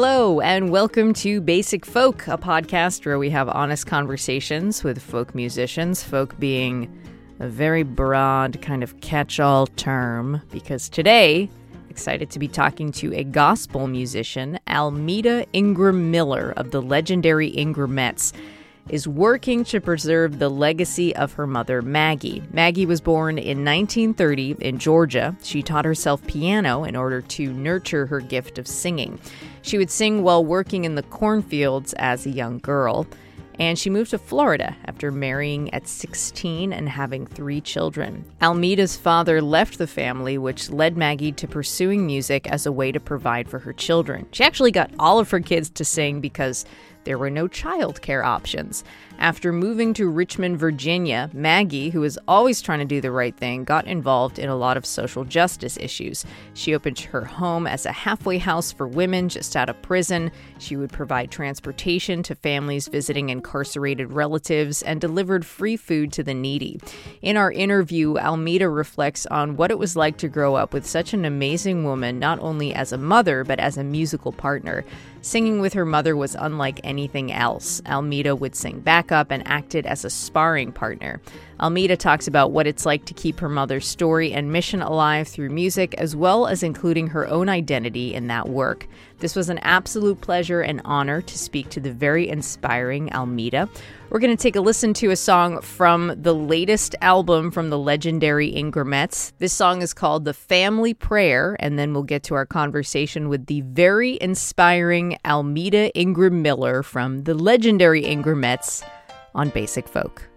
Hello, and welcome to Basic Folk, a podcast where we have honest conversations with folk musicians, folk being a very broad kind of catch all term, because today, excited to be talking to a gospel musician, Almeta Ingram Miller of the legendary Ingramettes is working to preserve the legacy of her mother, Maggie. Maggie was born in 1930 in Georgia. She taught herself piano in order to nurture her gift of singing. She would sing while working in the cornfields as a young girl. And she moved to Florida after marrying at 16 and having three children. Almeta's father left the family, which led Maggie to pursuing music as a way to provide for her children. She actually got all of her kids to sing because there were no childcare options. After moving to Richmond, Virginia, Maggie, who was always trying to do the right thing, got involved in a lot of social justice issues. She opened her home as a halfway house for women just out of prison. She would provide transportation to families visiting incarcerated relatives and delivered free food to the needy. In our interview, Almeta reflects on what it was like to grow up with such an amazing woman, not only as a mother, but as a musical partner. Singing with her mother was unlike anything else. Almeta would sing backup and acted as a sparring partner. Almeta talks about what it's like to keep her mother's story and mission alive through music, as well as including her own identity in that work. This was an absolute pleasure and honor to speak to the very inspiring Almeta. We're going to take a listen to a song from the latest album from the legendary Ingramettes. This song is called The Family Prayer, and then we'll get to our conversation with the very inspiring Almeta Ingram Miller from the legendary Ingramettes on Basic Folk.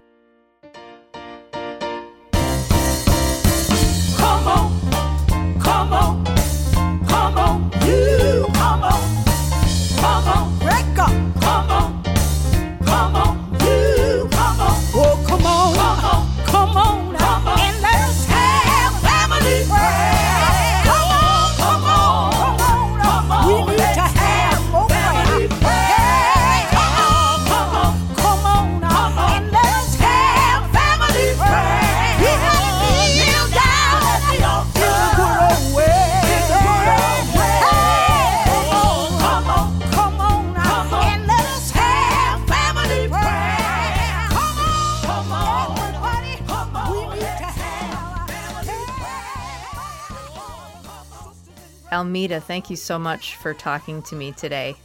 Almeta, thank you so much for talking to me today.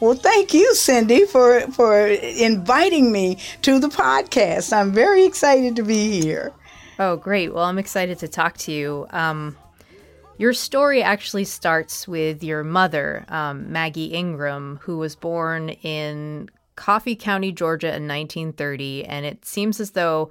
Well, thank you, Cindy, for for inviting me to the podcast. I'm very excited to be here. Oh, great! Well, I'm excited to talk to you. Um, your story actually starts with your mother, um, Maggie Ingram, who was born in Coffee County, Georgia, in 1930, and it seems as though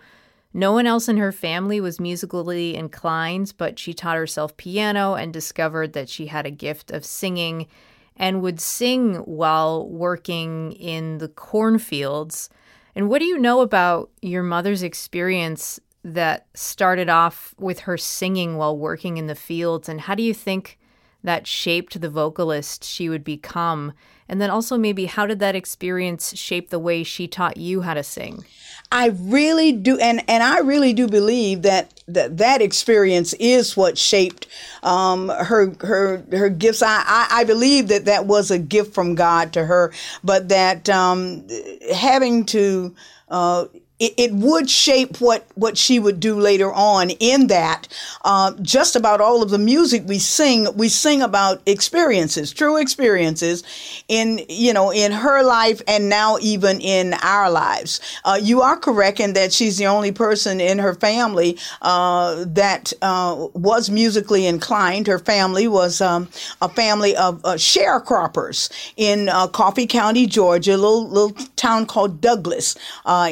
no one else in her family was musically inclined, but she taught herself piano and discovered that she had a gift of singing and would sing while working in the cornfields. And what do you know about your mother's experience that started off with her singing while working in the fields? And how do you think that shaped the vocalist she would become? And then also, maybe, how did that experience shape the way she taught you how to sing? I really do, and, and I really do believe that that, that experience is what shaped um, her her her gifts. I, I, I believe that that was a gift from God to her, but that um, having to uh, it, it, would shape what, what she would do later on in that. Uh, just about all of the music we sing we sing about experiences true experiences in you know in her life and now even in our lives. Uh, you are correct in that she's the only person in her family uh, that uh, was musically inclined. Her family was um, a family of uh, sharecroppers in uh, coffee county georgia a little, little town called douglas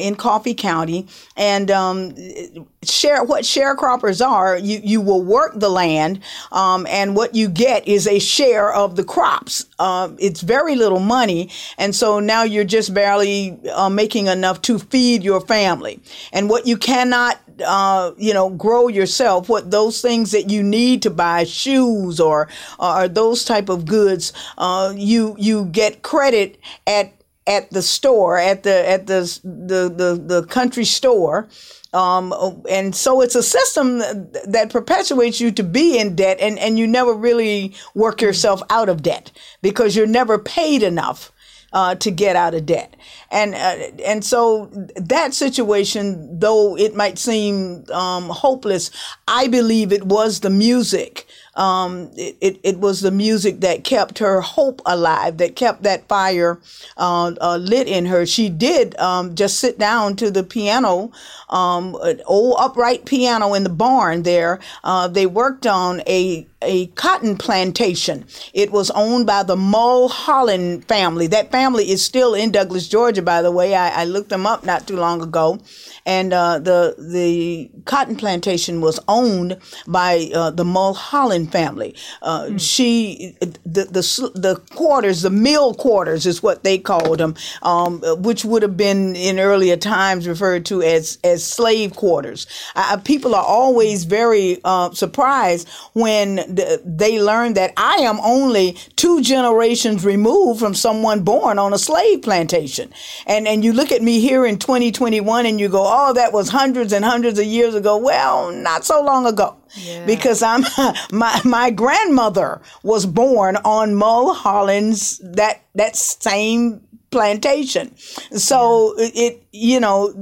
in coffee County, and um, share what sharecroppers are. You you will work the land, um, and what you get is a share of the crops. Uh, it's very little money, and so now you're just barely uh, making enough to feed your family. And what you cannot uh, you know, grow yourself. What those things that you need to buy shoes or or those type of goods, uh, you you get credit at at the store at the at the the the, the country store um, and so it's a system that perpetuates you to be in debt and, and you never really work yourself out of debt because you're never paid enough uh, to get out of debt. And uh, and so that situation, though it might seem um, hopeless, I believe it was the music um, it, it, it, was the music that kept her hope alive, that kept that fire uh, uh, lit in her. She did um, just sit down to the piano, um, an old upright piano in the barn there. Uh, they worked on a a cotton plantation. It was owned by the Mulholland family. That family is still in Douglas, Georgia, by the way. I, I looked them up not too long ago and uh, the the cotton plantation was owned by uh, the Mulholland family. Uh, mm. She the, the the quarters, the mill quarters, is what they called them, um, which would have been in earlier times referred to as as slave quarters. people are always very uh, surprised when the, they learn that I am only two generations removed from someone born on a slave plantation, and and you look at me here in 2021 and you go oh, that was hundreds and hundreds of years ago. Well, not so long ago. Yeah. Because I'm my my grandmother was born on Mulholland's that that same plantation. So yeah. it, you know,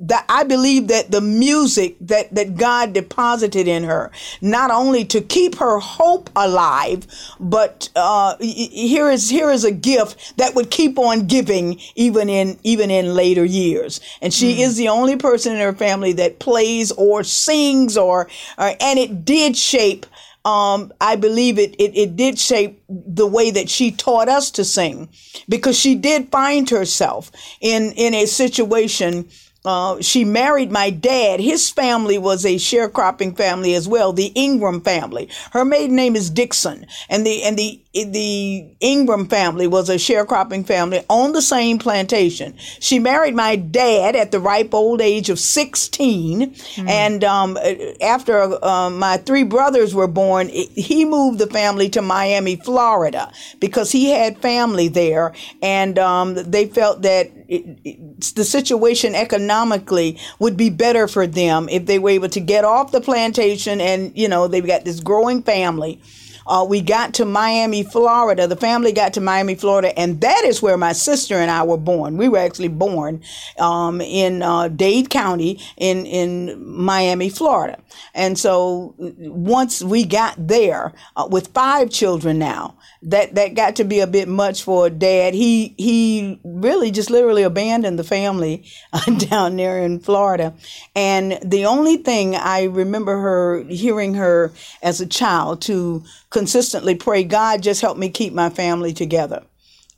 that I believe that the music that, that God deposited in her, not only to keep her hope alive, but uh, here is here is a gift that would keep on giving even in even in later years. And she mm. is the only person in her family that plays or sings or, or and it did shape um, I believe it, it, it did shape the way that she taught us to sing because she did find herself in, in a situation uh, she married my dad. His family was a sharecropping family as well, the Ingram family. Her maiden name is Dixon, and the and the the Ingram family was a sharecropping family on the same plantation. She married my dad at the ripe old age of 16. Mm-hmm. And um, after uh, my three brothers were born, he moved the family to Miami, Florida, because he had family there. And um, they felt that it, it, the situation economically would be better for them if they were able to get off the plantation and, you know, they've got this growing family. Uh, we got to Miami, Florida. The family got to Miami, Florida, and that is where my sister and I were born. We were actually born um, in uh, Dade County in in Miami, Florida. And so once we got there uh, with five children now, that that got to be a bit much for dad. He he really just literally abandoned the family uh, down there in Florida. And the only thing I remember her hearing her as a child to consistently pray, God just help me keep my family together.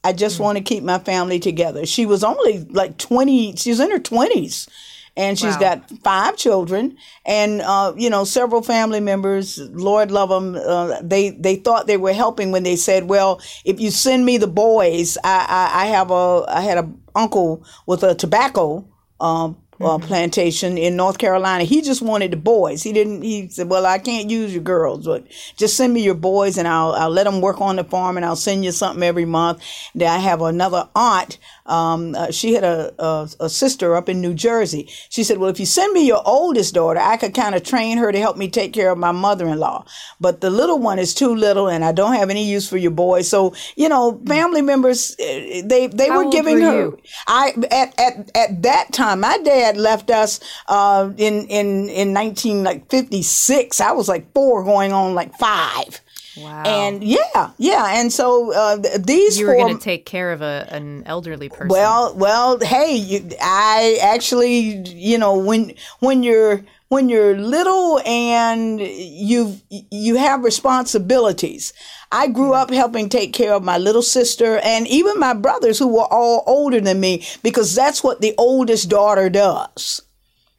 I just mm-hmm. want to keep my family together. She was only like 20, she was in her 20s and she's wow. got five children and uh, you know several family members lord love them uh, they they thought they were helping when they said well if you send me the boys i i, I have a i had a uncle with a tobacco um, uh, mm-hmm. plantation in North Carolina. He just wanted the boys. He didn't. He said, "Well, I can't use your girls, but just send me your boys, and I'll I'll let them work on the farm, and I'll send you something every month." Then I have another aunt um, uh, she had a, a, a, sister up in New Jersey. She said, Well, if you send me your oldest daughter, I could kind of train her to help me take care of my mother in law. But the little one is too little and I don't have any use for your boy. So, you know, family members, eh, they, they were giving were her. You? I, at, at, at that time, my dad left us uh, in, in, in 1956. I was like four going on like five. Wow. And yeah, yeah. And so uh, these you were going to take care of a, an elderly person. Well, well, hey, you, I actually, you know, when when you're when you're little and you you have responsibilities. I grew up helping take care of my little sister and even my brothers who were all older than me because that's what the oldest daughter does.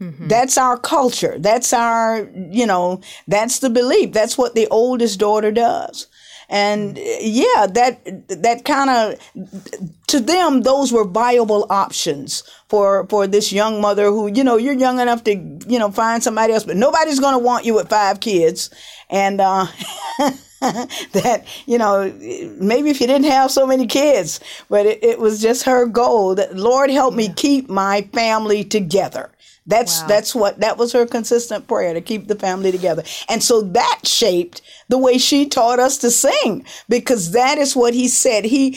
Mm-hmm. That's our culture. That's our, you know, that's the belief. That's what the oldest daughter does. And mm-hmm. yeah, that that kind of to them those were viable options for for this young mother who you know you're young enough to you know, find somebody else, but nobody's going to want you with five kids. And, uh, that you know maybe if you didn't have so many kids but it, it was just her goal that lord help yeah. me keep my family together that's wow. that's what that was her consistent prayer to keep the family together. And so that shaped the way she taught us to sing because that is what he said. He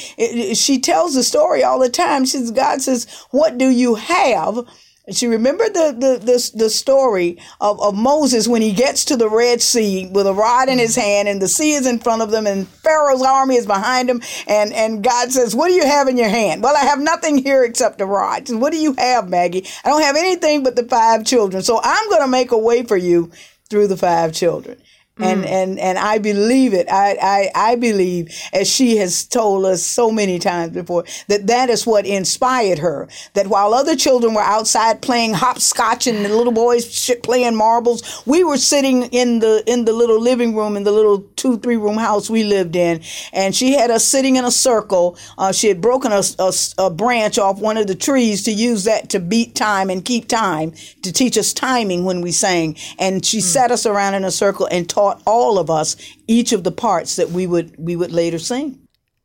she tells the story all the time. She says God says, "What do you have?" And she remembered the, the, the, the, story of, of Moses when he gets to the Red Sea with a rod in his hand and the sea is in front of them and Pharaoh's army is behind him. And, and God says, What do you have in your hand? Well, I have nothing here except a rod. Says, what do you have, Maggie? I don't have anything but the five children. So I'm going to make a way for you through the five children and mm. and and I believe it. I, I I believe, as she has told us so many times before, that that is what inspired her. That while other children were outside playing hopscotch and the little boys playing marbles, we were sitting in the in the little living room in the little two three room house we lived in, and she had us sitting in a circle. Uh, she had broken a, a, a branch off one of the trees to use that to beat time and keep time to teach us timing when we sang, and she mm. sat us around in a circle and taught taught all of us each of the parts that we would we would later sing.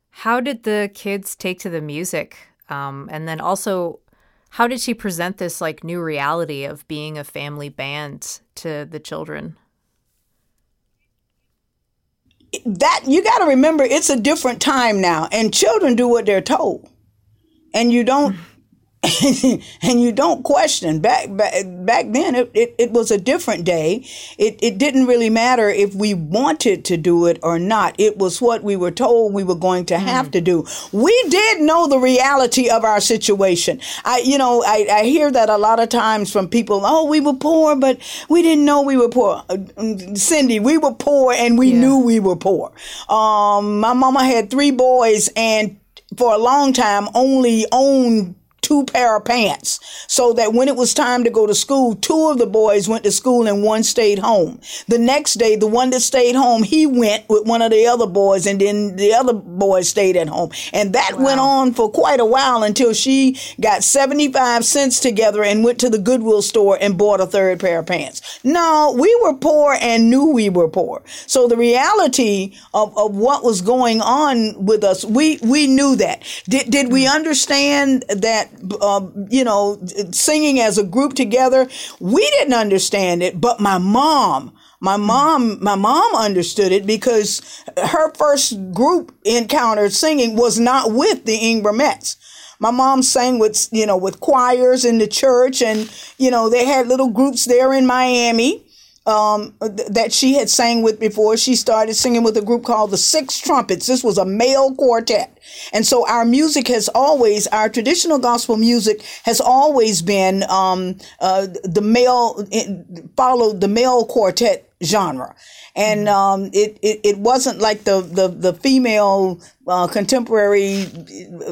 How did the kids take to the music? Um, and then also, how did she present this like new reality of being a family band to the children? That you got to remember, it's a different time now, and children do what they're told, and you don't. and you don't question. Back back, back then it, it, it, was a different day. It, it didn't really matter if we wanted to do it or not. It was what we were told we were going to have mm. to do. We did know the reality of our situation. I you know I, I hear that a lot of times from people oh we were poor but we didn't know we were poor. Uh, cindy we were poor and we yeah. knew we were poor. Um, my mama had three boys and for a long time only owned two pair of pants so that when it was time to go to school, two of the boys went to school and one stayed home. The next day, the one that stayed home, he went with one of the other boys and then the other boys stayed at home. And that wow. went on for quite a while until she got 75 cents together and went to the Goodwill store and bought a third pair of pants. No, we were poor and knew we were poor. So the reality of, of what was going on with us, we, we knew that. Did, did we hmm. understand that uh, you know, singing as a group together. We didn't understand it, but my mom, my mom, my mom understood it because her first group encounter singing was not with the Ingramettes. My mom sang with, you know, with choirs in the church and, you know, they had little groups there in Miami um, th- that she had sang with before. She started singing with a group called the Six Trumpets. This was a male quartet. And so our music has always, our traditional gospel music has always been um, uh, the male, followed the male quartet genre. And mm-hmm. um, it, it, it wasn't like the, the, the female uh, contemporary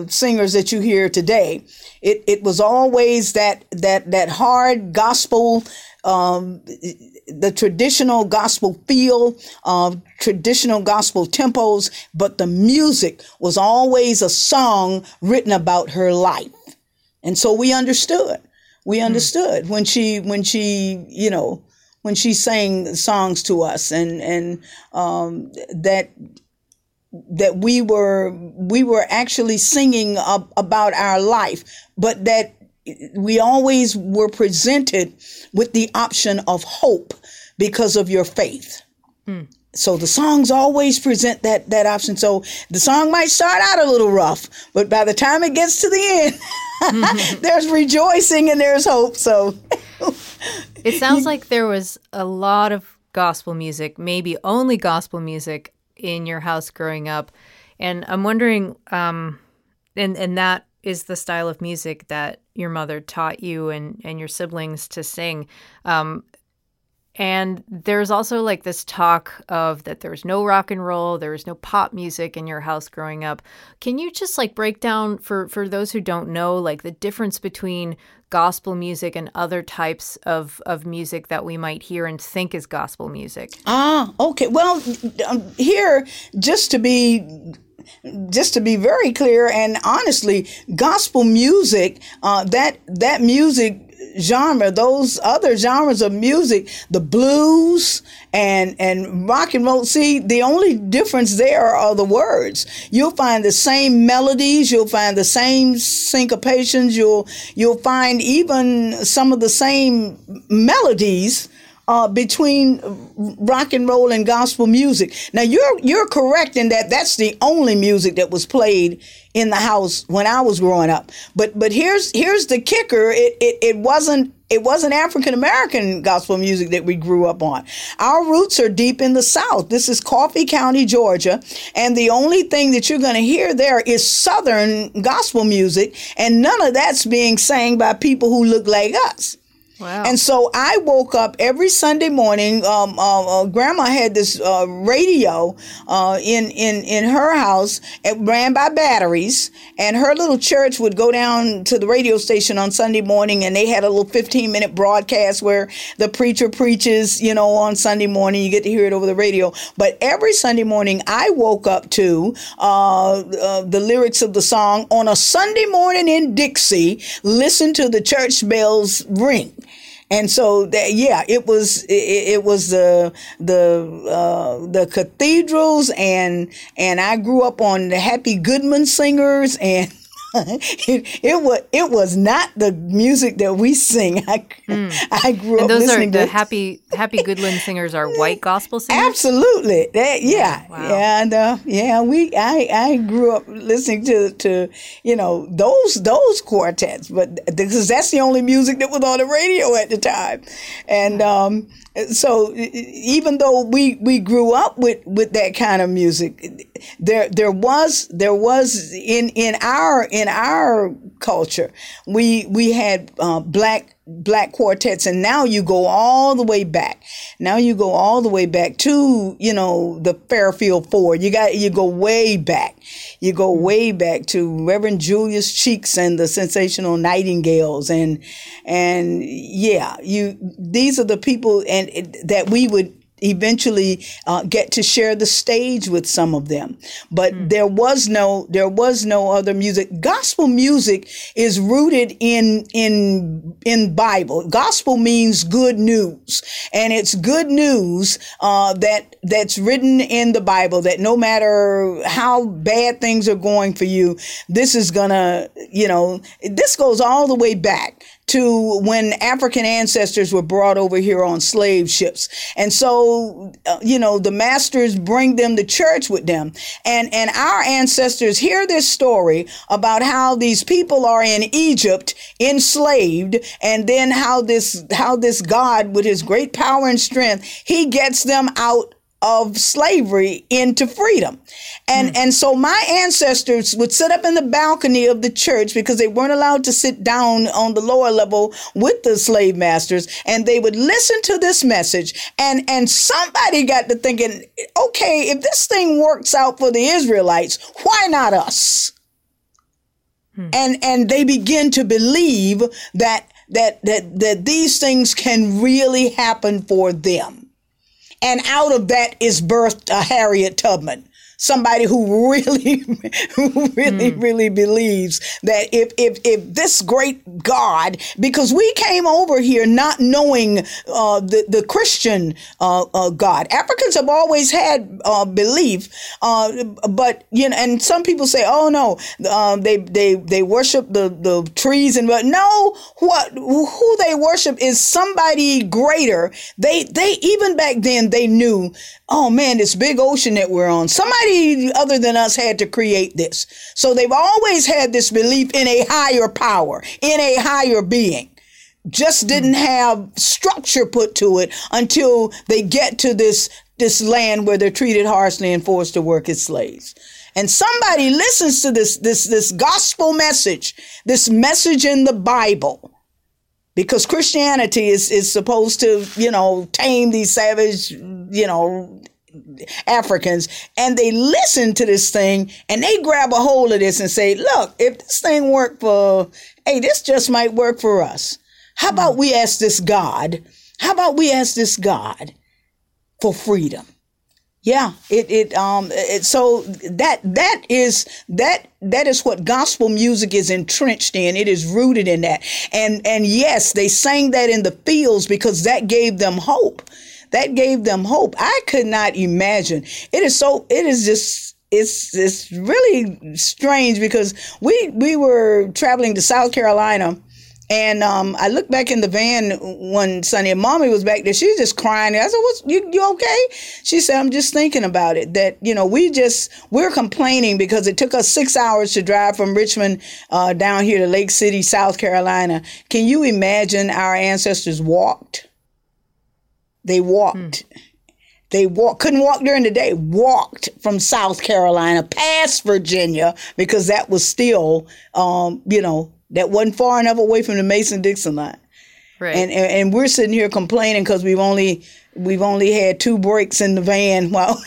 singers that you hear today. It, it was always that, that, that hard gospel um, the traditional gospel feel, of traditional gospel tempos, but the music was always a song written about her life. And so we understood. We hmm. understood mm. when she, when she, you know, when she sang songs to us and, and, um, that, that we were, we were actually singing ab- about our life, but that we always were presented with the option of hope because of your faith. Mm. So the songs always present that that option. So the song might start out a little rough, but by the time it gets to the end. there's rejoicing and there's hope. So it sounds like there was a lot of gospel music, maybe only gospel music in your house growing up. And I'm wondering, um, and and that is the style of music that your mother taught you and, and your siblings to sing. Um, and there's also like this talk of that there's no rock and roll, there was no pop music in your house growing up. Can you just like break down for for those who don't know like the difference between gospel music and other types of of music that we might hear and think is gospel music? Ah, okay. Well, um, here just to be just to be very clear and honestly, gospel music, uh, that that music genre, those other genres of music, the blues and and rock and roll. See, the only difference there are the words. You'll find the same melodies, you'll find the same syncopations, you'll you'll find even some of the same melodies uh, between rock and roll and gospel music. Now you're you're correct in that that's the only music that was played in the house when I was growing up. But but here's here's the kicker. It it, it wasn't it wasn't African American gospel music that we grew up on. Our roots are deep in the South. This is Coffee County, Georgia, and the only thing that you're going to hear there is Southern gospel music, and none of that's being sang by people who look like us. Wow. And so I woke up every Sunday morning. Um, uh, uh, Grandma had this uh, radio uh, in in in her house. It ran by batteries, and her little church would go down to the radio station on Sunday morning, and they had a little fifteen minute broadcast where the preacher preaches. You know, on Sunday morning, you get to hear it over the radio. But every Sunday morning, I woke up to uh, uh, the lyrics of the song on a Sunday morning in Dixie. Listen to the church bells ring and so that yeah it was it, it was the the uh, the cathedrals and and I grew up on the Happy Goodman singers and it, it, was it was not the music that we sing. I, mm. I grew and up those listening are the to happy Happy Goodman singers are white gospel singers. Absolutely, that, yeah, wow. and uh, yeah, we I I grew up listening to to you know those those quartets, but because that's the only music that was on the radio at the time, and um, so even though we we grew up with with that kind of music there there was there was in in our in our culture we we had uh, black black quartets and now you go all the way back. Now you go all the way back to you know the fairfield four. You got you go way back. You go mm-hmm. way back to reverend julius cheeks and the sensational nightingales and and yeah you these are the people and that we would eventually uh, get to share the stage with some of them. But mm. there was no there was no other music. Gospel music is rooted in in in Bible. Gospel means good news, and it's good news uh, that that's written in the Bible. That no matter how bad things are going for you, this is gonna you know this goes all the way back to when African ancestors were brought over here on slave ships. And so, uh, you know, the masters bring them to church with them. And, and our ancestors hear this story about how these people are in Egypt enslaved and then how this, how this God with his great power and strength, he gets them out of slavery into freedom. And mm. and so my ancestors would sit up in the balcony of the church because they weren't allowed to sit down on the lower level with the slave masters and they would listen to this message and and somebody got to thinking, okay, if this thing works out for the Israelites, why not us? Hmm. And and they begin to believe that that that that these things can really happen for them. And out of that is birthed a Harriet Tubman somebody who really, who really, mm. really believes that if, if, if this great God, because we came over here not knowing uh, the, the Christian uh, uh, God. Africans have always had uh, belief, uh, but, you know, and some people say, oh no, uh, they, they, they worship the, the trees and, but no, what, who they worship is somebody greater. They, they, even back then, they knew, oh man, this big ocean that we're on, somebody Other than us had to create this. So they've always had this belief in a higher power, in a higher being. Just hmm. didn't have structure put to it until they get to this this land where they're treated harshly and forced to work as slaves and somebody listens to this this this gospel message this message in the bible because christianity is is supposed to you know tame these savage you know Africans and they listen to this thing and they grab a hold of this and say, look, if this thing worked for, hey, this just might work for us. How about we ask this God? How about we ask this God for freedom? Yeah, it it um it, so that that is that that is what gospel music is entrenched in. It is rooted in that. And and yes, they sang that in the fields because that gave them hope. That gave them hope. I could not imagine. It is so it is just it's it's really strange because we we were traveling to South Carolina and um, I looked back in the van one Sunday, and mommy was back there. She was just crying. I said, "What's you, you okay?" She said, "I'm just thinking about it. That you know, we just we're complaining because it took us six hours to drive from Richmond uh, down here to Lake City, South Carolina. Can you imagine our ancestors walked? They walked." Hmm. They walk, couldn't walk during the day, walked from South Carolina past Virginia because that was still, um, you know, that wasn't far enough away from the Mason Dixon line. Right. And, and, and we're sitting here complaining because we've only we've only had two breaks in the van. Well,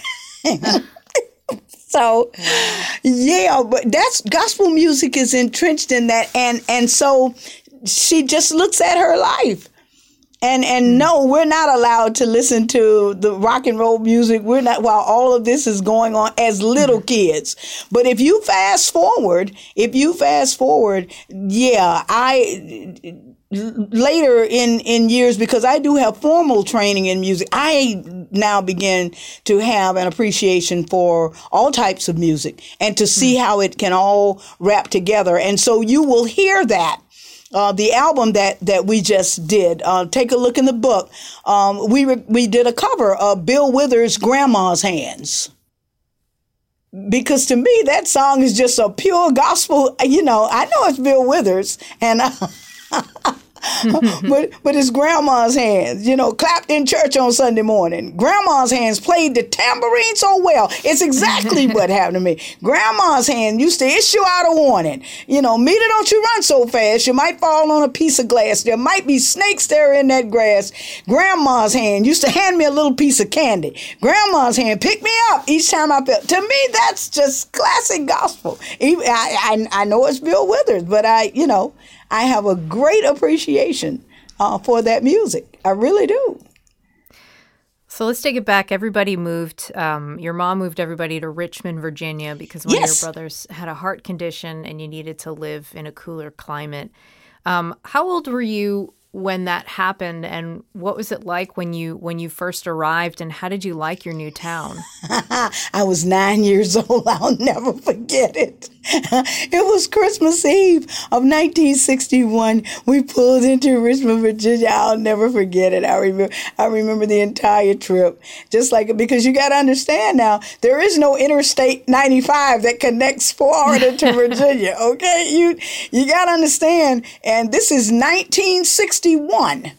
so yeah, but that's gospel music is entrenched in that, and and so she just looks at her life and and mm. no, we're not allowed to listen to the rock and roll music. We're not while all of this is going on as little mm. kids. But if you fast forward, if you fast forward, yeah, I later in in years because I do have formal training in music. I now begin to have an appreciation for all types of music and to see mm. how it can all wrap together. And so you will hear that uh, the album that that we just did. Uh, take a look in the book. Um, we re- we did a cover of Bill Withers' "Grandma's Hands." Because to me, that song is just a pure gospel. You know, I know it's Bill Withers, and but but it's grandma's hands, you know, clapped in church on Sunday morning. Grandma's hands played the tambourine so well. It's exactly what happened to me. Grandma's hand used to issue out a warning. You know, Mita, don't you run so fast. You might fall on a piece of glass. There might be snakes there in that grass. Grandma's hand used to hand me a little piece of candy. Grandma's hand picked me up each time I fell. To me, that's just classic gospel. I, I, I know it's Bill Withers, but I, you know, I have a great appreciation uh, for that music. I really do. So let's take it back. Everybody moved. Um, your mom moved everybody to Richmond, Virginia, because one yes. of your brothers had a heart condition, and you needed to live in a cooler climate. Um, how old were you when that happened and what was it like when you when you first arrived and how did you like your new town? I was nine years old. I'll never forget it. It was christmas eve of 1961 we pulled into richmond virginia. I'll never forget it. I remember i remember the entire trip. Just like it because you got to understand now there is no interstate 95 that connects florida to virginia okay? You you got to understand and this is 1960 61.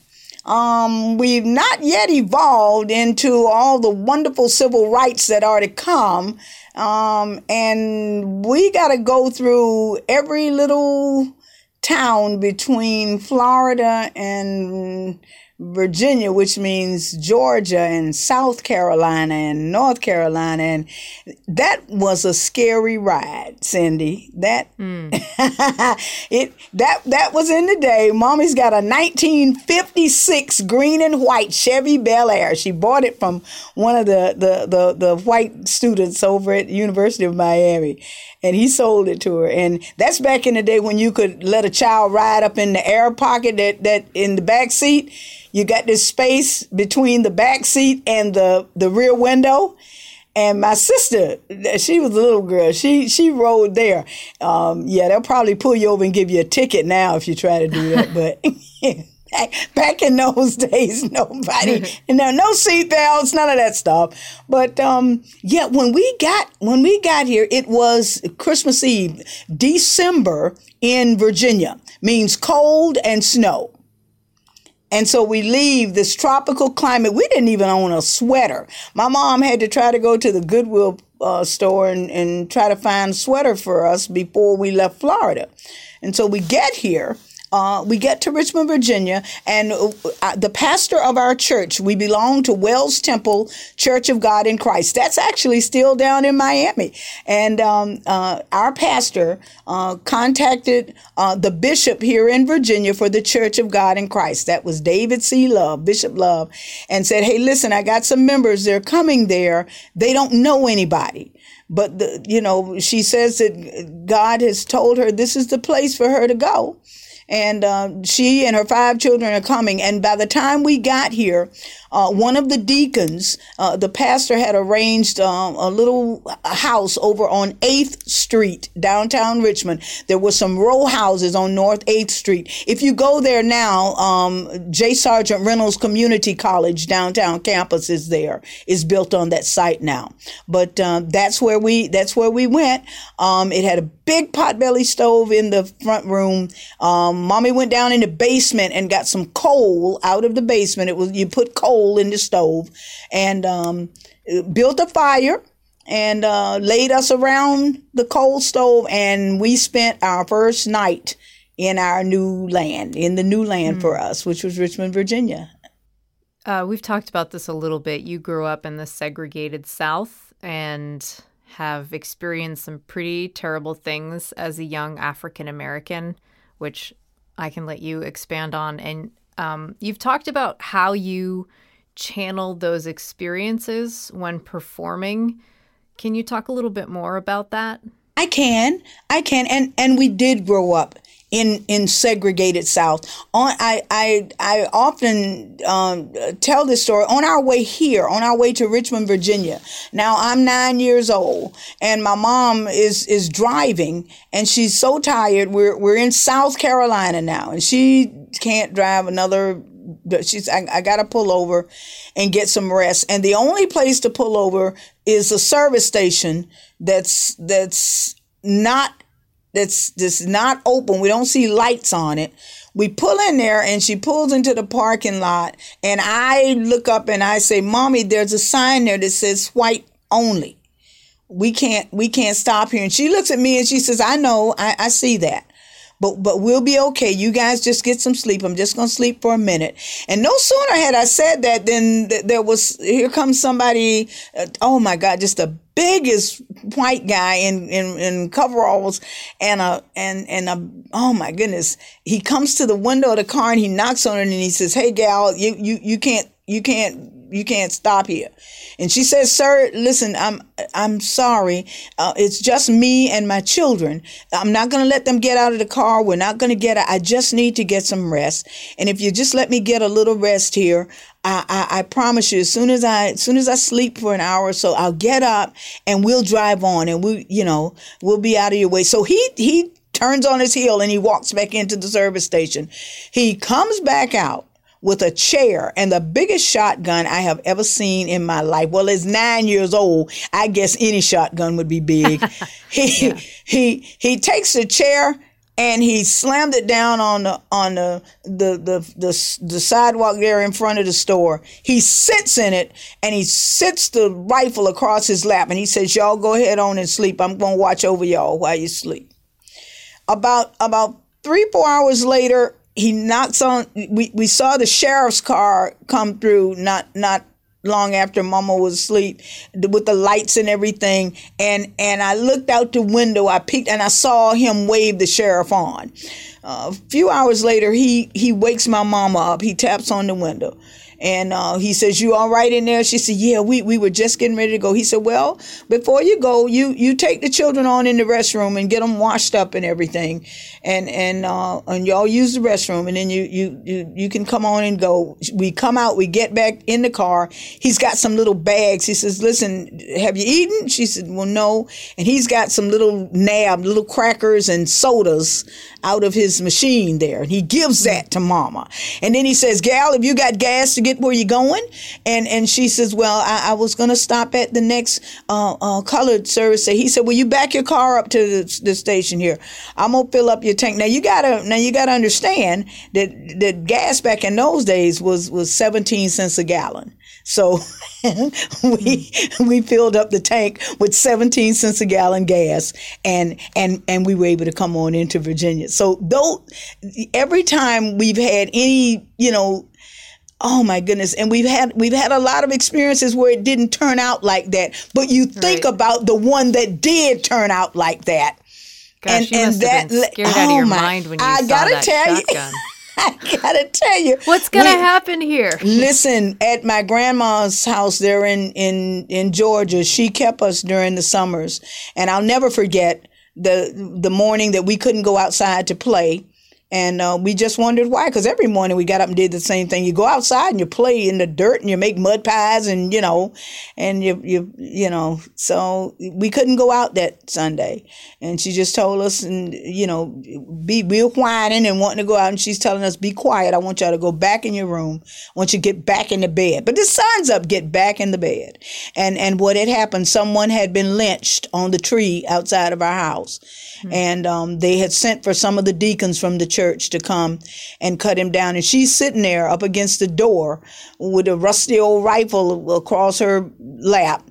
Um, we've not yet evolved into all the wonderful civil rights that are to come. Um, and we got to go through every little town between Florida and Virginia, which means Georgia and South Carolina and North Carolina. And that was a scary ride, Cindy. That mm. it that that was in the day. Mommy's got a 1956 green and white Chevy Bel Air. She bought it from one of the, the, the, the white students over at University of Miami. And he sold it to her. And that's back in the day when you could let a child ride up in the air pocket that, that in the back seat you got this space between the back seat and the, the rear window. And my sister, she was a little girl. She she rode there. Um, yeah, they'll probably pull you over and give you a ticket now if you try to do that. But back in those days, nobody, no, no seatbelts, none of that stuff. But um, yeah, when we got when we got here, it was Christmas Eve, December in Virginia means cold and snow. And so we leave this tropical climate. We didn't even own a sweater. My mom had to try to go to the Goodwill uh, store and, and try to find a sweater for us before we left Florida. And so we get here. Uh, we get to Richmond, Virginia, and uh, the pastor of our church, we belong to Wells Temple Church of God in Christ. That's actually still down in Miami. And um, uh, our pastor uh, contacted uh, the bishop here in Virginia for the Church of God in Christ. That was David C. Love, Bishop Love, and said, Hey, listen, I got some members. They're coming there. They don't know anybody but the, you know she says that god has told her this is the place for her to go and uh, she and her five children are coming. And by the time we got here, uh, one of the deacons, uh, the pastor had arranged um, a little house over on 8th Street, downtown Richmond. There were some row houses on North 8th Street. If you go there now, um, J. Sargent Reynolds Community College downtown campus is there, is built on that site now. But uh, that's where we that's where we went. Um, it had a big potbelly stove in the front room. Um, mommy went down in the basement and got some coal out of the basement. It was you put coal coal in the stove and um, built a fire and uh, laid us around the coal stove. And we spent our first night in our new land, in the new land mm. for us, which was Richmond, Virginia. Uh, we've talked about this a little bit. You grew up in the segregated South and have experienced some pretty terrible things as a young African American, which I can let you expand on. And um, you've talked about how you channel those experiences when performing. Can you talk a little bit more about that? I can. I can. And and we did grow up in in segregated South. On I I I often um, tell this story on our way here, on our way to Richmond, Virginia. Now I'm nine years old, and my mom is is driving, and she's so tired. We're we're in South Carolina now, and she can't drive another she's I, I got to pull over and get some rest. And the only place to pull over is a service station that's that's not that's that's not open. We don't see lights on it. We pull in there and she pulls into the parking lot and i look up and i say mommy there's a sign there that says white only. We can't we can't stop here. And she looks at me and she says i know i, I see that but but we'll be okay. You guys just get some sleep. I'm just gonna sleep for a minute. And no sooner had I said that than th- there was here comes somebody. Uh, oh my God, just the biggest white guy in, in, in coveralls and a and and a oh my goodness. He comes to the window of the car and he knocks on it and he says, "Hey gal, you you you can't you can't you can't stop here. And she says, sir, listen, I'm, I'm sorry. Uh, it's just me and my children. I'm not going to let them get out of the car. We're not going to get, I just need to get some rest. And if you just let me get a little rest here, I, I, I promise you, as soon as I, as soon as I sleep for an hour or so, I'll get up and we'll drive on and we, you know, we'll be out of your way. So he, he turns on his heel and he walks back into the service station. He comes back out with a chair and the biggest shotgun I have ever seen in my life. Well, it's nine years old. I guess any shotgun would be big. he, yeah. he, he takes the chair and he slammed it down on the on the, the the the the sidewalk there in front of the store. He sits in it and he sits the rifle across his lap and he says, "Y'all go ahead on and sleep. I'm gonna watch over y'all while you sleep." About about three four hours later, he knocks on we, we saw the sheriff's car come through not not long after mama was asleep with the lights and everything. And and i looked out the window i peeked and i saw him wave the sheriff on. Uh, a few hours later he he wakes my mama up. He taps on the window and uh, he says, "You all right in there?" She said, "Yeah, we, we were just getting ready to go." He said, "Well, before you go, you you take the children on in the restroom and get them washed up and everything, and and uh, and y'all use the restroom, and then you you you you can come on and go." We come out, we get back in the car. He's got some little bags. He says, "Listen, have you eaten?" She said, "Well, no." And he's got some little nab, little crackers and sodas out of his machine there, and he gives that to Mama. And then he says, "Gal, if you got gas to get where you're going? And and she says, well, I, I was going to stop at the next uh, uh, colored service. He said, well, you back your car up to the, the station here. I'm gonna fill up your tank. Now you gotta now you gotta understand that the gas back in those days was was 17 cents a gallon. So we we filled up the tank with 17 cents a gallon gas and and and we were able to come on into Virginia. So though every time we've had any, you know, Oh my goodness. And we've had we've had a lot of experiences where it didn't turn out like that. But you think right. about the one that did turn out like that. Gosh, and and that scared oh out of oh your my, mind when you I saw gotta that tell shotgun. You, I gotta tell you, what's gonna we, happen here? listen, at my grandma's house there in in in Georgia, she kept us during the summers, and I'll never forget the the morning that we couldn't go outside to play and uh, we just wondered why, because every morning we got up and did the same thing. You go outside and you play in the dirt and you make mud pies and, you know, and you, you, you know, so we couldn't go out that Sunday. And she just told us, and, you know, be, we were whining and wanting to go out. And she's telling us, be quiet. I want y'all to go back in your room. I want you to get back in the bed. But the sun's up, get back in the bed. And, and what had happened, someone had been lynched on the tree outside of our house Mm-hmm. And um, they had sent for some of the deacons from the church to come and cut him down. And she's sitting there up against the door with a rusty old rifle across her lap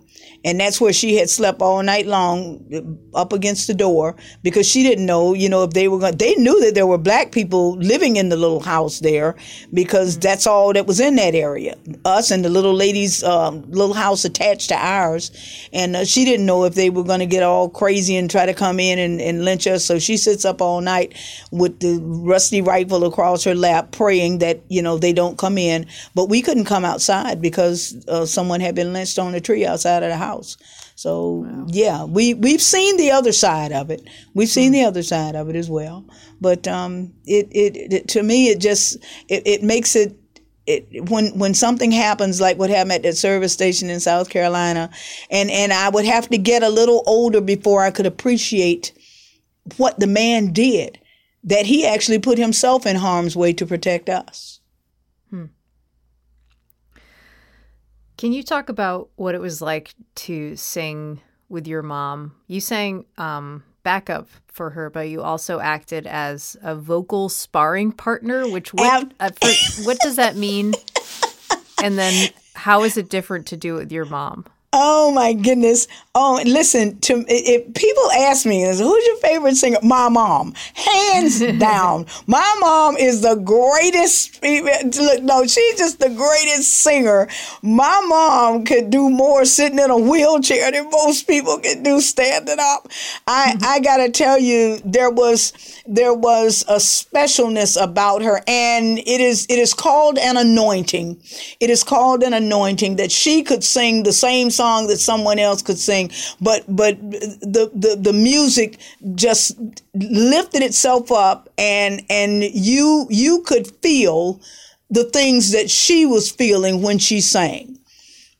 and that's where she had slept all night long up against the door because she didn't know, you know, if they were going. They knew that there were black people living in the little house there because mm-hmm. that's all that was in that area. Us and the little lady's um, little house attached to ours, and uh, she didn't know if they were going to get all crazy and try to come in and, and lynch us. So she sits up all night with the rusty rifle across her lap, praying that you know they don't come in. But we couldn't come outside because uh, someone had been lynched on a tree outside of the house house. So wow. yeah, we we've seen the other side of it. We've seen the other side of it as well. But um, it, it, it to me it just it, it makes it it, when when something happens like what happened at that service station in South Carolina, and and I would have to get a little older before I could appreciate what the man did, that he actually put himself in harm's way to protect us. Hmm. Can you talk about what it was like to sing with your mom? You sang um, backup for her, but you also acted as a vocal sparring partner. Which what, uh, for, what does that mean? And then how is it different to do it with your mom? Oh my goodness. Oh, listen to if people ask me, "Who's your favorite singer?" My mom, hands down. My mom is the greatest. Look, no, she's just the greatest singer. My mom could do more sitting in a wheelchair than most people can do standing up. I mm-hmm. I gotta tell you, there was there was a specialness about her, and it is it is called an anointing. It is called an anointing that she could sing the same song song that someone else could sing, but but the the, the music just lifted itself up and and you you could feel the things that she was feeling when she sang.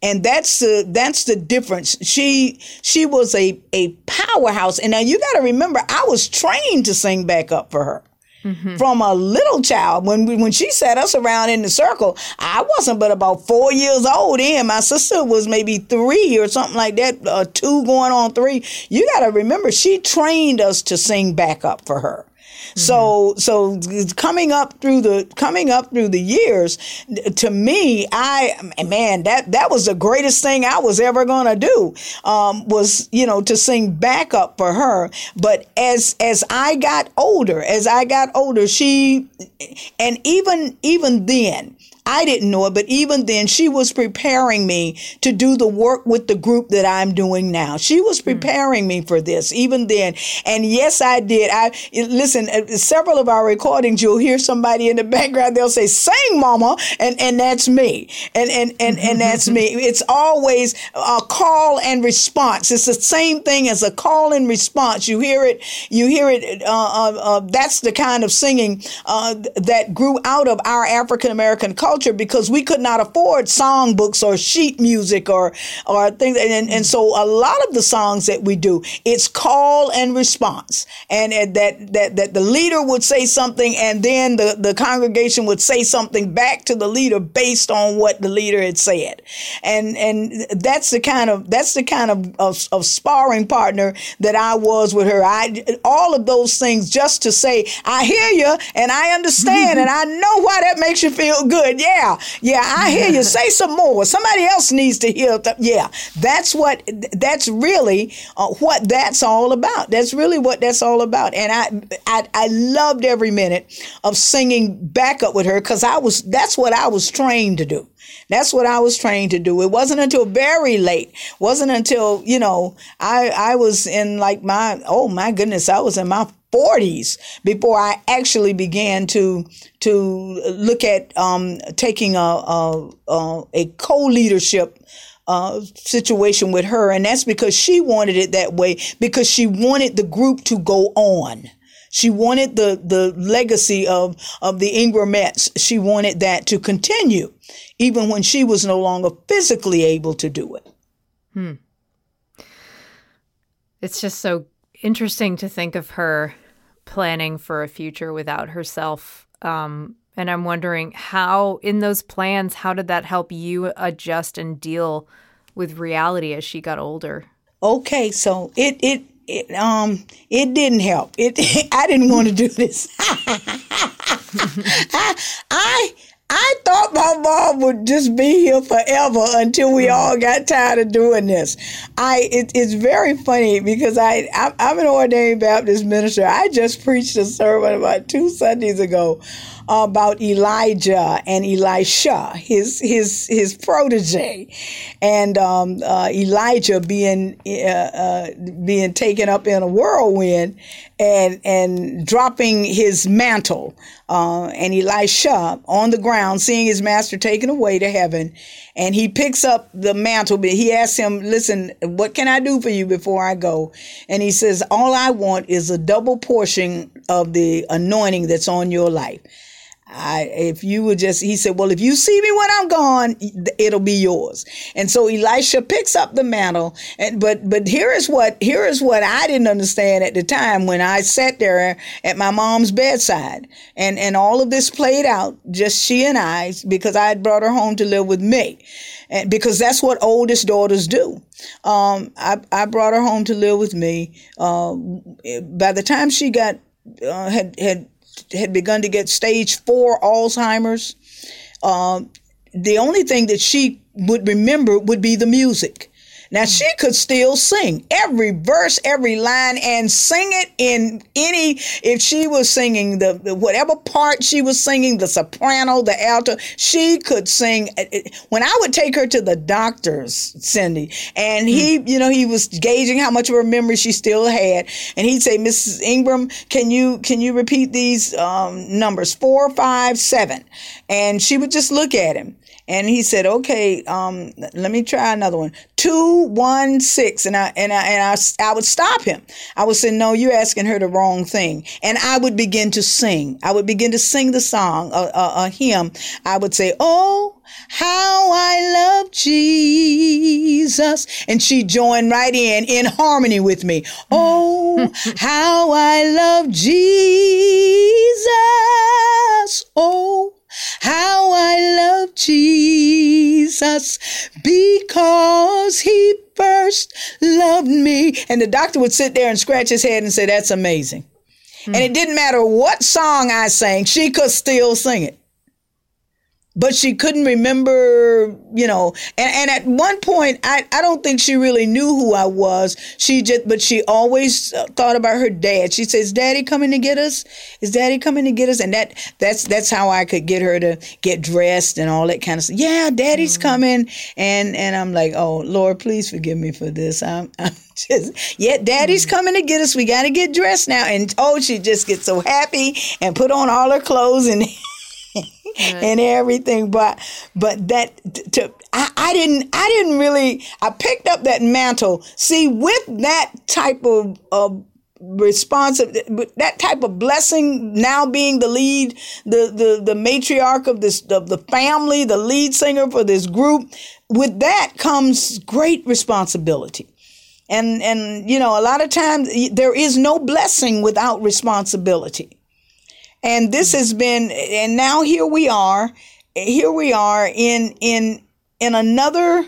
And that's the that's the difference. She she was a a powerhouse. And now you got to remember i was trained to sing back up for her mm-hmm. from a little child. When we, when she sat us around in the circle, I wasn't but about four years old. And my sister was maybe three or something like that, uh, two going on three. You got to remember, she trained us to sing back up for her. So so coming up through the coming up through the years, to me, I man that that was the greatest thing I was ever gonna do. Um, was you know to sing backup for her. But as as I got older, as I got older, she and even even then I didn't know it, but even then, she was preparing me to do the work with the group that I'm doing now. She was hmm. preparing mm. me for this, even then. And yes, I did. I listen. Uh, several of our recordings, you'll hear somebody in the background. They'll say, "Sing, Mama," and and that's me. And and and and that's me. It's always a call and response. It's the same thing as a call and response. You hear it. You hear it. Uh, uh, uh, that's the kind of singing uh, that grew out of our African American culture culture because we could not afford songbooks or sheet music or or things. And, and so a lot of the songs that we do, it's call and response, and, and that that that the leader would say something, and then the the congregation would say something back to the leader based on what the leader had said, and and that's the kind of that's the kind of of, of sparring partner that I was with her. I all of those things just to say I hear you and I understand and I know why that makes you feel good. Yeah, yeah, I hear you. Say some more. Somebody else needs to hear. Th- yeah, that's what. That's really uh, what that's all about. That's really what that's all about. And I, I, I loved every minute of singing backup with her because I was. That's what I was trained to do. That's what I was trained to do. It wasn't until very late. Wasn't until you know I I was in like my oh my goodness I was in my 40s before I actually began to to look at um, taking a a, a, a co-leadership uh, situation with her, and that's because she wanted it that way because she wanted the group to go on. She wanted the the legacy of of the Ingramettes. She wanted that to continue, even when she was no longer physically able to do it. Hmm. It's just so interesting to think of her planning for a future without herself. Um, and I'm wondering how, in those plans, how did that help you adjust and deal with reality as she got older? Okay, so it it it um it didn't help. It I didn't want to do this. I, I I thought my mom would just be here forever until we all mm. got tired of doing this. I it, it's very funny because I I'm, I'm an ordained Baptist minister. I just preached a sermon about two Sundays ago about Elijah and Elisha, his his his protege, and um, uh, Elijah being uh, uh, being taken up in a whirlwind and and dropping his mantle, uh, and Elisha on the ground, seeing his master taken away to heaven, and he picks up the mantle. But he asks him, "Listen, what can I do for you before I go?" And he says, "All I want is a double portion of the anointing that's on your life." I, if you would just, he said, well, if you see me when I'm gone, it'll be yours. And so Elisha picks up the mantle. And, but, but here is what, here is what I didn't understand at the time when I sat there at my mom's bedside and, and all of this played out, just she and I, because I had brought her home to live with me. And because that's what oldest daughters do. Um, I, I brought her home to live with me. Uh, by the time she got, uh, had, had had begun to get stage four Alzheimer's. Um, the only thing that she would remember would be the music. Now she could still sing every verse, every line, and sing it in any. If she was singing the, the, whatever part she was singing, the soprano, the alto, she could sing. Uh, uh, when I would take her to the doctors, Cindy, and he, mm. you know, he was gauging how much of her memory she still had, and he'd say, "Mrs. Ingram, can you can you repeat these um, numbers four, five, seven? And she would just look at him and he said, "Okay, um, let me try another one. Two, one, six. And I and I and I, I would stop him. I would say, "No, you're asking her the wrong thing." And I would begin to sing. I would begin to sing the song, a, a, a hymn. I would say, "Oh." How I love Jesus. And she joined right in, in harmony with me. Oh, how I love Jesus. Oh, how I love Jesus because he first loved me. And the doctor would sit there and scratch his head and say, That's amazing. Mm. And it didn't matter what song I sang, she could still sing it but she couldn't remember, you know. And, and at one point, I, I don't think she really knew who I was. She just, but she always uh, thought about her dad. She says, "Daddy coming to get us? Is Daddy coming to get us?" And that that's that's how I could get her to get dressed and all that kind of stuff. Yeah, Daddy's mm-hmm. coming, and and I'm like, oh Lord, please forgive me for this. I'm, I'm just, yeah, Daddy's mm-hmm. coming to get us. We got to get dressed now. And oh, she just gets so happy and put on all her clothes and. and everything. But but that to I, I didn't I didn't really I picked up that mantle. See, with that type of of responsive uh, that type of blessing now being the lead the the the matriarch of this of the family the lead singer for this group with that comes great responsibility and and you know a lot of times there is no blessing without responsibility and this has been and now here we are here we are in in in another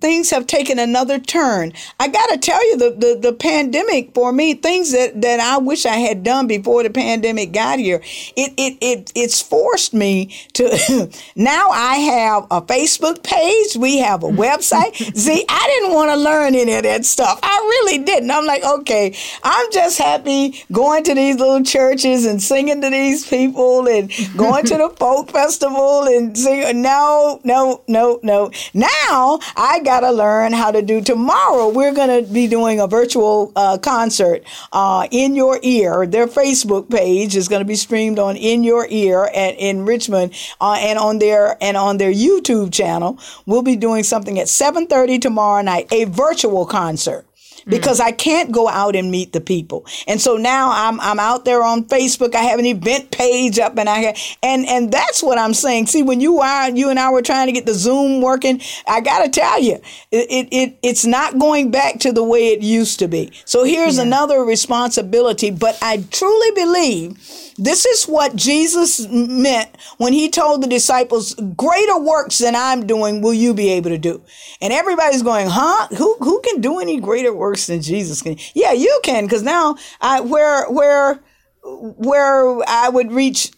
things have taken another turn. I got to tell you, the, the, the pandemic for me, things that, that I wish I had done before the pandemic got here, it, it, it, it's forced me to, now I have a Facebook page. We have a website. See, I didn't want to learn any of that stuff. I really didn't. I'm like, okay, I'm just happy going to these little churches and singing to these people and going to the folk festival and singing. No, no, no, no. Now, I got to learn how to do. Tomorrow, we're going to be doing a virtual uh, concert uh, in your ear. Their Facebook page is going to be streamed on in your ear at, in Richmond uh, and on their and on their YouTube channel. We'll be doing something at 7:30 tomorrow night, a virtual concert because mm. I can't go out and meet the people. And so now I'm I'm out there on Facebook. I have an event page up, and I have, and and that's what I'm saying. See, when you are you and I were trying to get the Zoom working, I got to tell you, it, it it's not going back to the way it used to be. So here's yeah. another responsibility. But I truly believe this is what Jesus meant when he told the disciples, greater works than I'm doing will you be able to do. And everybody's going, huh? Who, who can do any greater works than Jesus can? Yeah, you can. Cause now I, where, where, where I would reach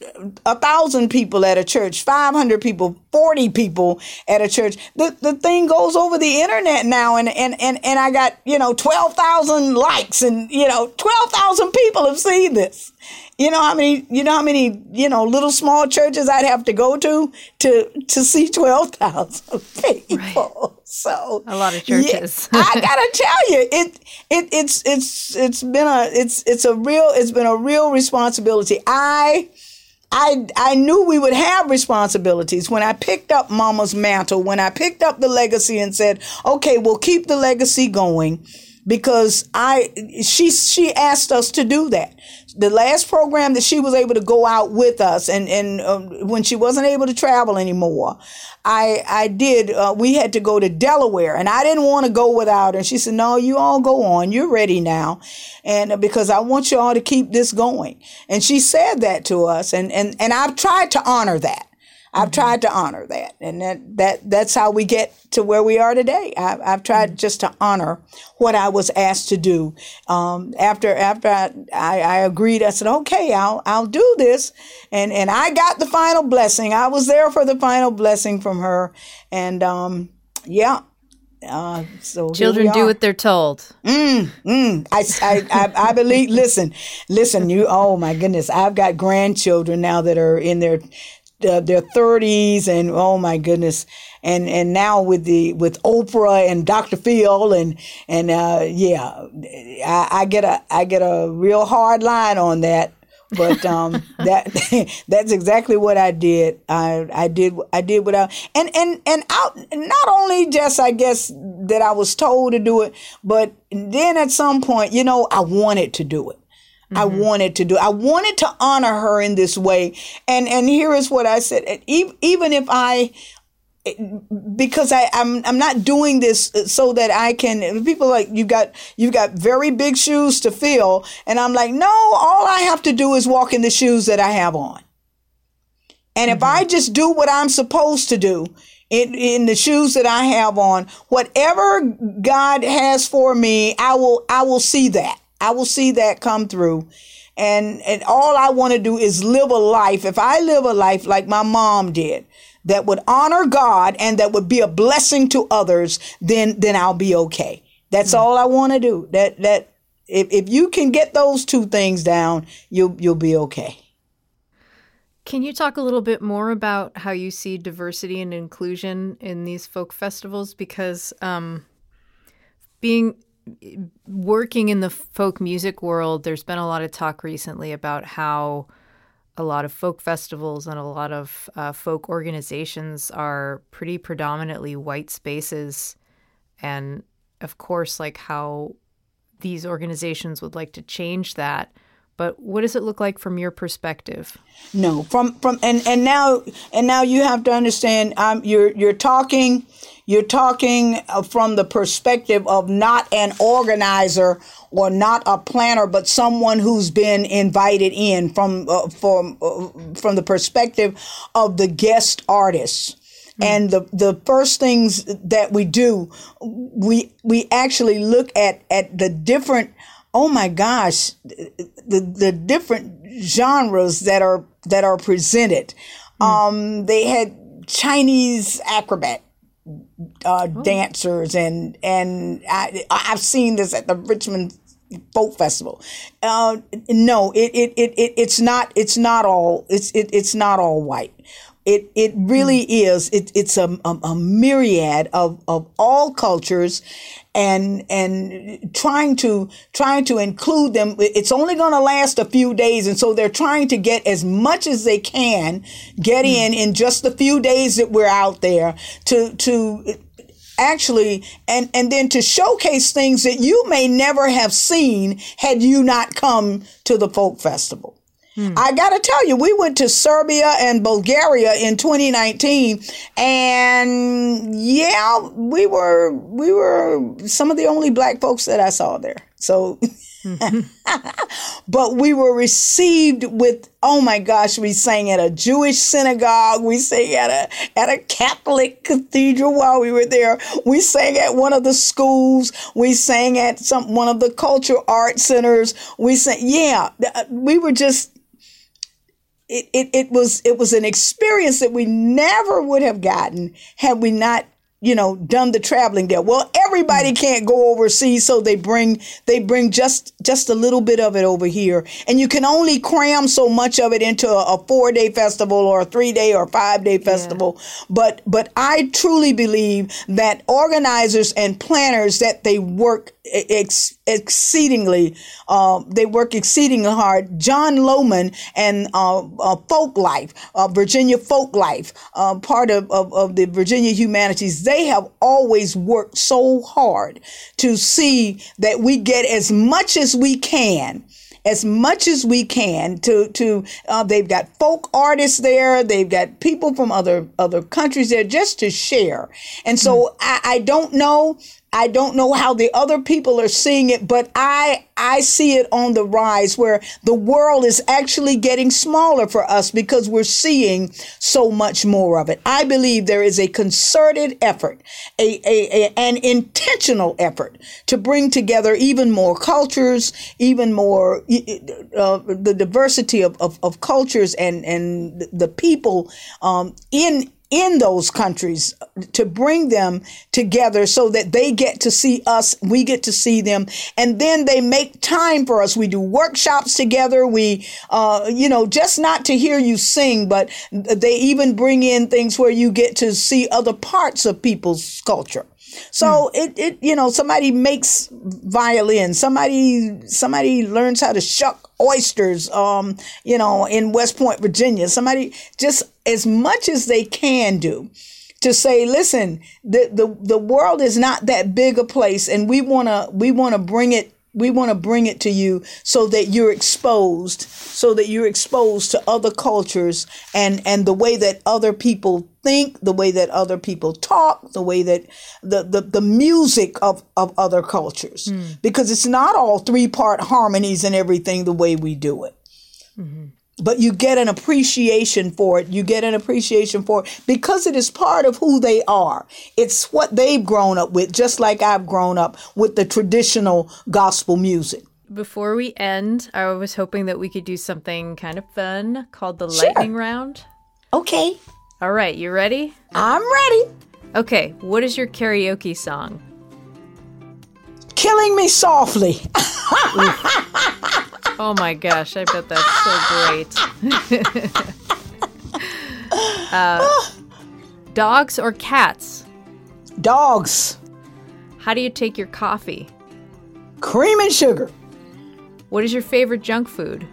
a thousand people at a church, 500 people, 40 people at a church. The, the thing goes over the internet now and, and, and, and I got, you know, 12,000 likes and, you know, 12,000 people have seen this. You know how many you know how many, you know, little small churches I'd have to go to to to see 12,000 people. Right. So a lot of churches. Yeah, I got to tell you it it it's it's it's been a it's it's a real it's been a real responsibility. I I, I knew we would have responsibilities when I picked up mama's mantle, when I picked up the legacy and said, okay, we'll keep the legacy going because I, she, she asked us to do that. The last program that she was able to go out with us and and uh, when she wasn't able to travel anymore i i did uh, we had to go to delaware and i didn't want to go without her. And she said no you all go on. You're ready now. And uh, because i want you all to keep this going. And she said that to us and and and i've tried to honor that I've mm-hmm. tried to honor that, and that, that that's how we get to where we are today. I, have tried mm-hmm. just to honor what I was asked to do. Um, after after I, I, I, agreed, I said, "Okay, I'll I'll do this," and and I got the final blessing. I was there for the final blessing from her, and um, yeah, uh, so children do what they're told. Mm, mm. I, I, I, I, believe. Listen, listen. You. Oh my goodness. I've got grandchildren now that are in their uh, their 30s and oh my goodness. And and now with the with Oprah and Dr. Phil and and uh, yeah I, I, get a I get a real hard line on that. But um, that that's exactly what I did. I I did I did what I and and and out not only just I guess that I was told to do it but then at some point you know I wanted to do it Mm-hmm. I wanted to do. I wanted to honor her in this way. And and here is what I said. Even if I because I, I'm I'm not doing this so that I can people like you got you've got very big shoes to fill and I'm like no all I have to do is walk in the shoes that I have on and mm-hmm. if I just do what I'm supposed to do in, in the shoes that I have on whatever God has for me I will I will see that I will see that come through. And, and all I want to do is live a life. If I live a life like my mom did, that would honor God and that would be a blessing to others, then, then I'll be okay. That's mm-hmm. all I want to do. That, that, if, if you can get those two things down, you'll, you'll be okay. Can you talk a little bit more about how you see diversity and inclusion in these folk festivals? Because um, being working in the folk music world, there's been a lot of talk recently about how a lot of folk festivals and a lot of uh, folk organizations are pretty predominantly white spaces. And of course, like how these organizations would like to change that. But what does it look like from your perspective? No, from from and and now and now you have to understand. Um, you're you're talking, you're talking uh, from the perspective of not an organizer or not a planner, but someone who's been invited in from uh, from uh, from the perspective of the guest artists. Mm. And the, the first things that we do, we we actually look at at the different oh my gosh, the the different genres that are that are presented. Mm. Um, they had Chinese acrobat uh, oh. dancers, and and I, I've seen this at the Richmond Folk Festival. Uh, no, it, it, it, it it's not it's not all it's it, it's not all white. It it really mm. is. It, it's a, a, a myriad of, of all cultures, and and trying to trying to include them it's only going to last a few days and so they're trying to get as much as they can get mm. in in just the few days that we're out there to to actually and and then to showcase things that you may never have seen had you not come to the folk festival Hmm. I got to tell you, we went to Serbia and Bulgaria in 2019, and yeah, we were we were some of the only black folks that I saw there. So, but we were received with oh my gosh, we sang at a Jewish synagogue, we sang at a at a Catholic cathedral while we were there. We sang at one of the schools. We sang at some one of the cultural art centers. We sang, yeah, we were just it, it, it was it was an experience that we never would have gotten had we not you know done the traveling there well everybody mm. can't go overseas so they bring they bring just just a little bit of it over here and you can only cram so much of it into a, a four day festival or a three day or five day festival yeah. but but i truly believe that organizers and planners that they work ex- exceedingly uh, they work exceedingly hard Jon Lohman and uh, uh, folk life uh, virginia folk life uh, part of, of, of the virginia humanities they have always worked so hard to see that we get as much as we can as much as we can to to uh, they've got folk artists there they've got people from other other countries there just to share and so mm. I, I don't know I don't know how the other people are seeing it, but I I see it on the rise where the world is actually getting smaller for us because we're seeing so much more of it. I believe there is a concerted effort, a, a, a an intentional effort to bring together even more cultures, even more uh, the diversity of, of, of, cultures and and the people um, in in those countries to bring them together so that they get to see us, we get to see them, and then they make time for us. We do workshops together. We, uh, you know, just not to hear you sing, but they even bring in things where you get to see other parts of people's culture. So hmm. it, it you know somebody makes violin, somebody somebody learns how to shuck oysters, um, you know, in West Point, Virginia. Somebody just as much as they can do to say, listen, the the, the world is not that big a place, and we wanna we wanna bring it we want to bring it to you so that you're exposed so that you're exposed to other cultures and and the way that other people think the way that other people talk the way that the the, the music of of other cultures. Mm. because it's not all three part harmonies and everything the way we do it. Mm-hmm but you get an appreciation for it. You get an appreciation for it because it is part of who they are. It's what they've grown up with, just like I've grown up with the traditional gospel music. Before we end, I was hoping that we could do something kind of fun called the sure. lightning round. Okay. All right, you ready? I'm ready. Okay, what is your karaoke song? Killing Me Softly. Oh my gosh, I bet that's so great. uh, dogs or cats? Dogs. How do you take your coffee? Cream and sugar. What is your favorite junk food?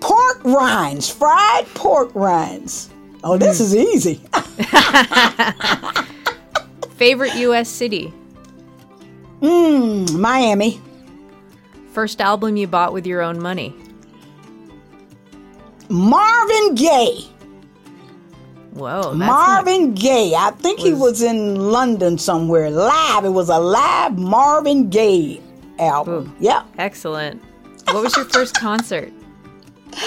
Pork rinds, fried pork rinds. Oh, this mm. is easy. favorite U.S. city? Mm, Miami. First album you bought with your own money. Marvin Gaye. Whoa, that's Marvin Gaye. I think he Was- was in London somewhere. Live. It was a live Marvin Gaye album. Yeah. excellent. What was your first concert?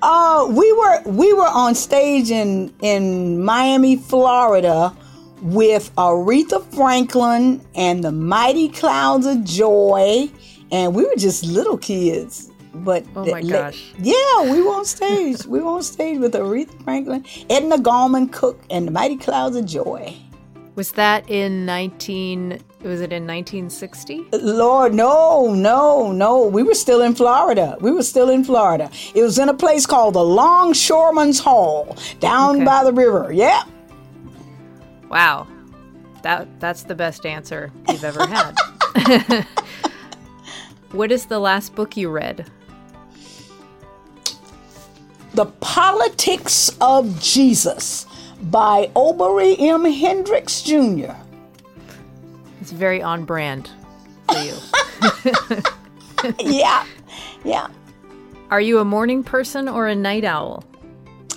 Uh, we were we were on stage in in Miami, Florida, with Aretha Franklin and the Mighty Clouds of Joy, and we were just little kids. But Oh my gosh. yeah, we were on stage. we were on stage with Aretha Franklin, Edna Gallmon Cooke, and the Mighty Clouds of Joy. Was that in 19 was it in 1960? Lord, no, no, no. We were still in Florida. We were still in Florida. It was in a place called the Longshoreman's Hall down Okay. by the river. Yeah. Wow. That that's the best answer you've ever had. what is the last book you read? The Politics of Jesus by Obery M. Hendricks Jr. It's very on brand for you. yeah, yeah. Are you a morning person or a night owl?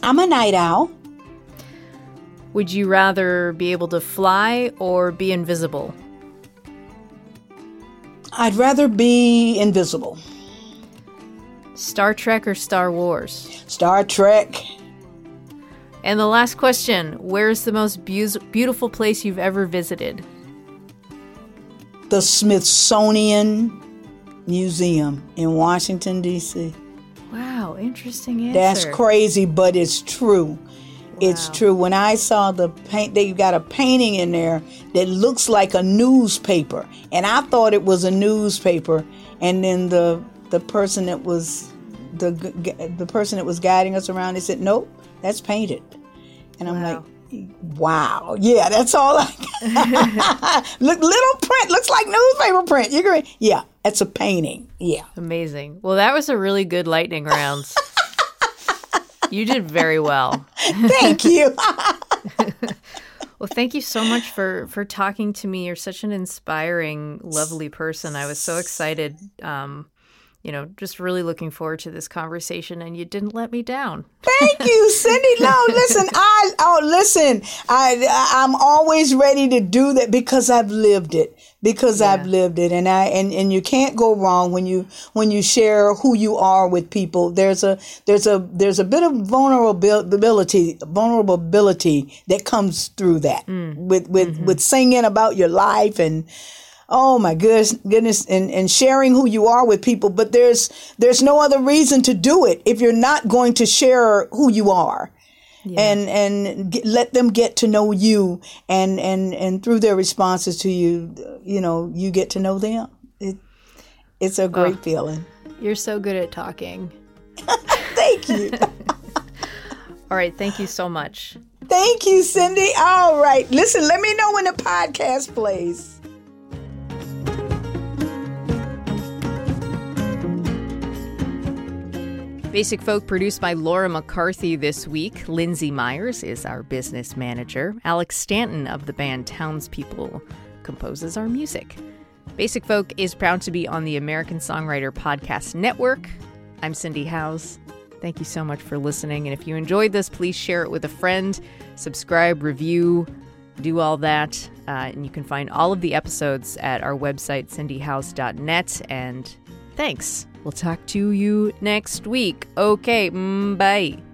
I'm a night owl. Would you rather be able to fly or be invisible? I'd rather be invisible. Star Trek or Star Wars? Star Trek. And the last question Where's the most beau- beautiful place you've ever visited? The Smithsonian Museum in Washington, D.C. Wow, interesting answer. That's crazy, but it's true. It's Wow. true. When I saw the paint, they got a painting in there that looks like a newspaper, and I thought it was a newspaper. And then the the person that was the the person that was guiding us around, they said, "Nope, that's painted." And I'm Wow. like, "Wow, yeah, that's all I got." Look, little print looks like newspaper print. you're agree? Yeah, it's a painting. Yeah. Amazing. Well, that was a really good lightning round. you did very well. Thank you. Well, thank you so much for for talking to me. You're such an inspiring, lovely person. I was so excited. Um, you know, just really looking forward to this conversation, and you didn't let me down. Thank you, Cindy. No, listen, I oh listen, I I'm always ready to do that because I've lived it. Because I've lived it, and I and, and you can't go wrong when you when you share who you are with people. There's a there's a there's a bit of vulnerability vulnerability that comes through that mm. with with mm-hmm. with singing about your life and oh my goodness goodness and, and sharing who you are with people but there's there's no other reason to do it if you're not going to share who you are. And and get, let them get to know you and and and through their responses to you you know you get to know them. It, it's a great oh. feeling. You're so good at talking. thank you. All right, thank you so much. thank you cindy. All right listen let me know when the podcast plays Basic Folk produced by Laura McCarthy this week. Lindsay Myers is our business manager. Alex Stanton of the band Townspeople composes our music. Basic Folk is proud to be on the American Songwriter Podcast Network. I'm Cindy Howes. Thank you so much for listening. And if you enjoyed this, please share it with a friend, subscribe, review, do all that. Uh, and you can find all of the episodes at our website, cindyhowes.net. And thanks. We'll talk to you next week. Okay, mm, bye.